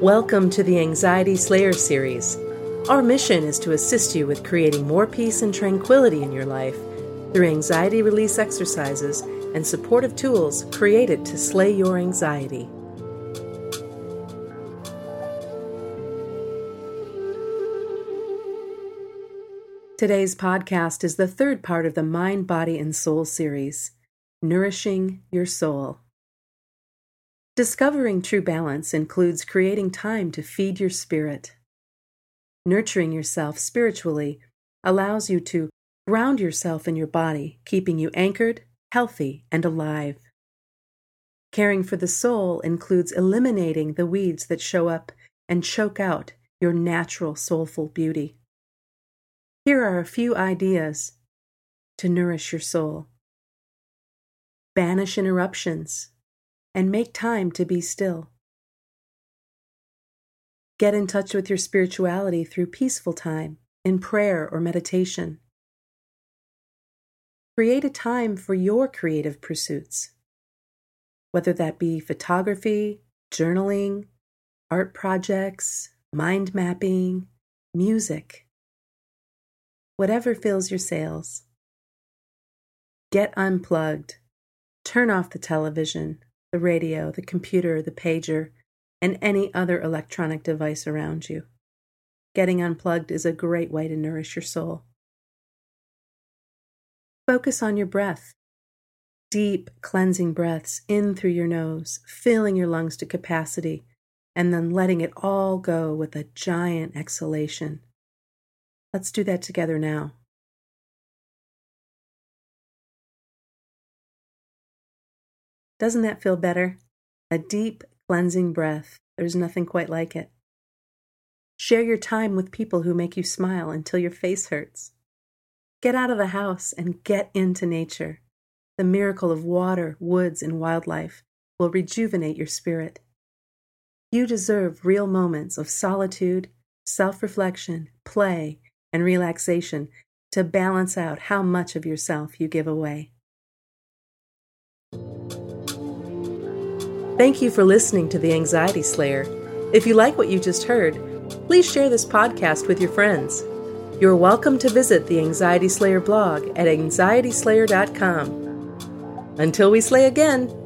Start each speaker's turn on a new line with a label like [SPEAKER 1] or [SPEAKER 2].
[SPEAKER 1] Welcome to the Anxiety Slayer series. Our mission is to assist you with creating more peace and tranquility in your life through anxiety release exercises and supportive tools created to slay your anxiety. Today's podcast is the third part of the Mind, Body, and Soul series Nourishing Your Soul. Discovering true balance includes creating time to feed your spirit. Nurturing yourself spiritually allows you to ground yourself in your body, keeping you anchored, healthy, and alive. Caring for the soul includes eliminating the weeds that show up and choke out your natural soulful beauty. Here are a few ideas to nourish your soul. Banish interruptions and make time to be still. Get in touch with your spirituality through peaceful time, in prayer or meditation. Create a time for your creative pursuits, whether that be photography, journaling, art projects, mind mapping, music, whatever fills your sails. Get unplugged. Turn off the television, the radio, the computer, the pager, and any other electronic device around you. Getting unplugged is a great way to nourish your soul. Focus on your breath. Deep, cleansing breaths in through your nose, filling your lungs to capacity, and then letting it all go with a giant exhalation. Let's do that together now. Doesn't that feel better? A deep, cleansing breath. There's nothing quite like it. Share your time with people who make you smile until your face hurts. Get out of the house and get into nature. The miracle of water, woods, and wildlife will rejuvenate your spirit. You deserve real moments of solitude, self reflection, play, and relaxation to balance out how much of yourself you give away. Thank you for listening to The Anxiety Slayer. If you like what you just heard, please share this podcast with your friends. You're welcome to visit the Anxiety Slayer blog at anxietyslayer.com. Until we slay again,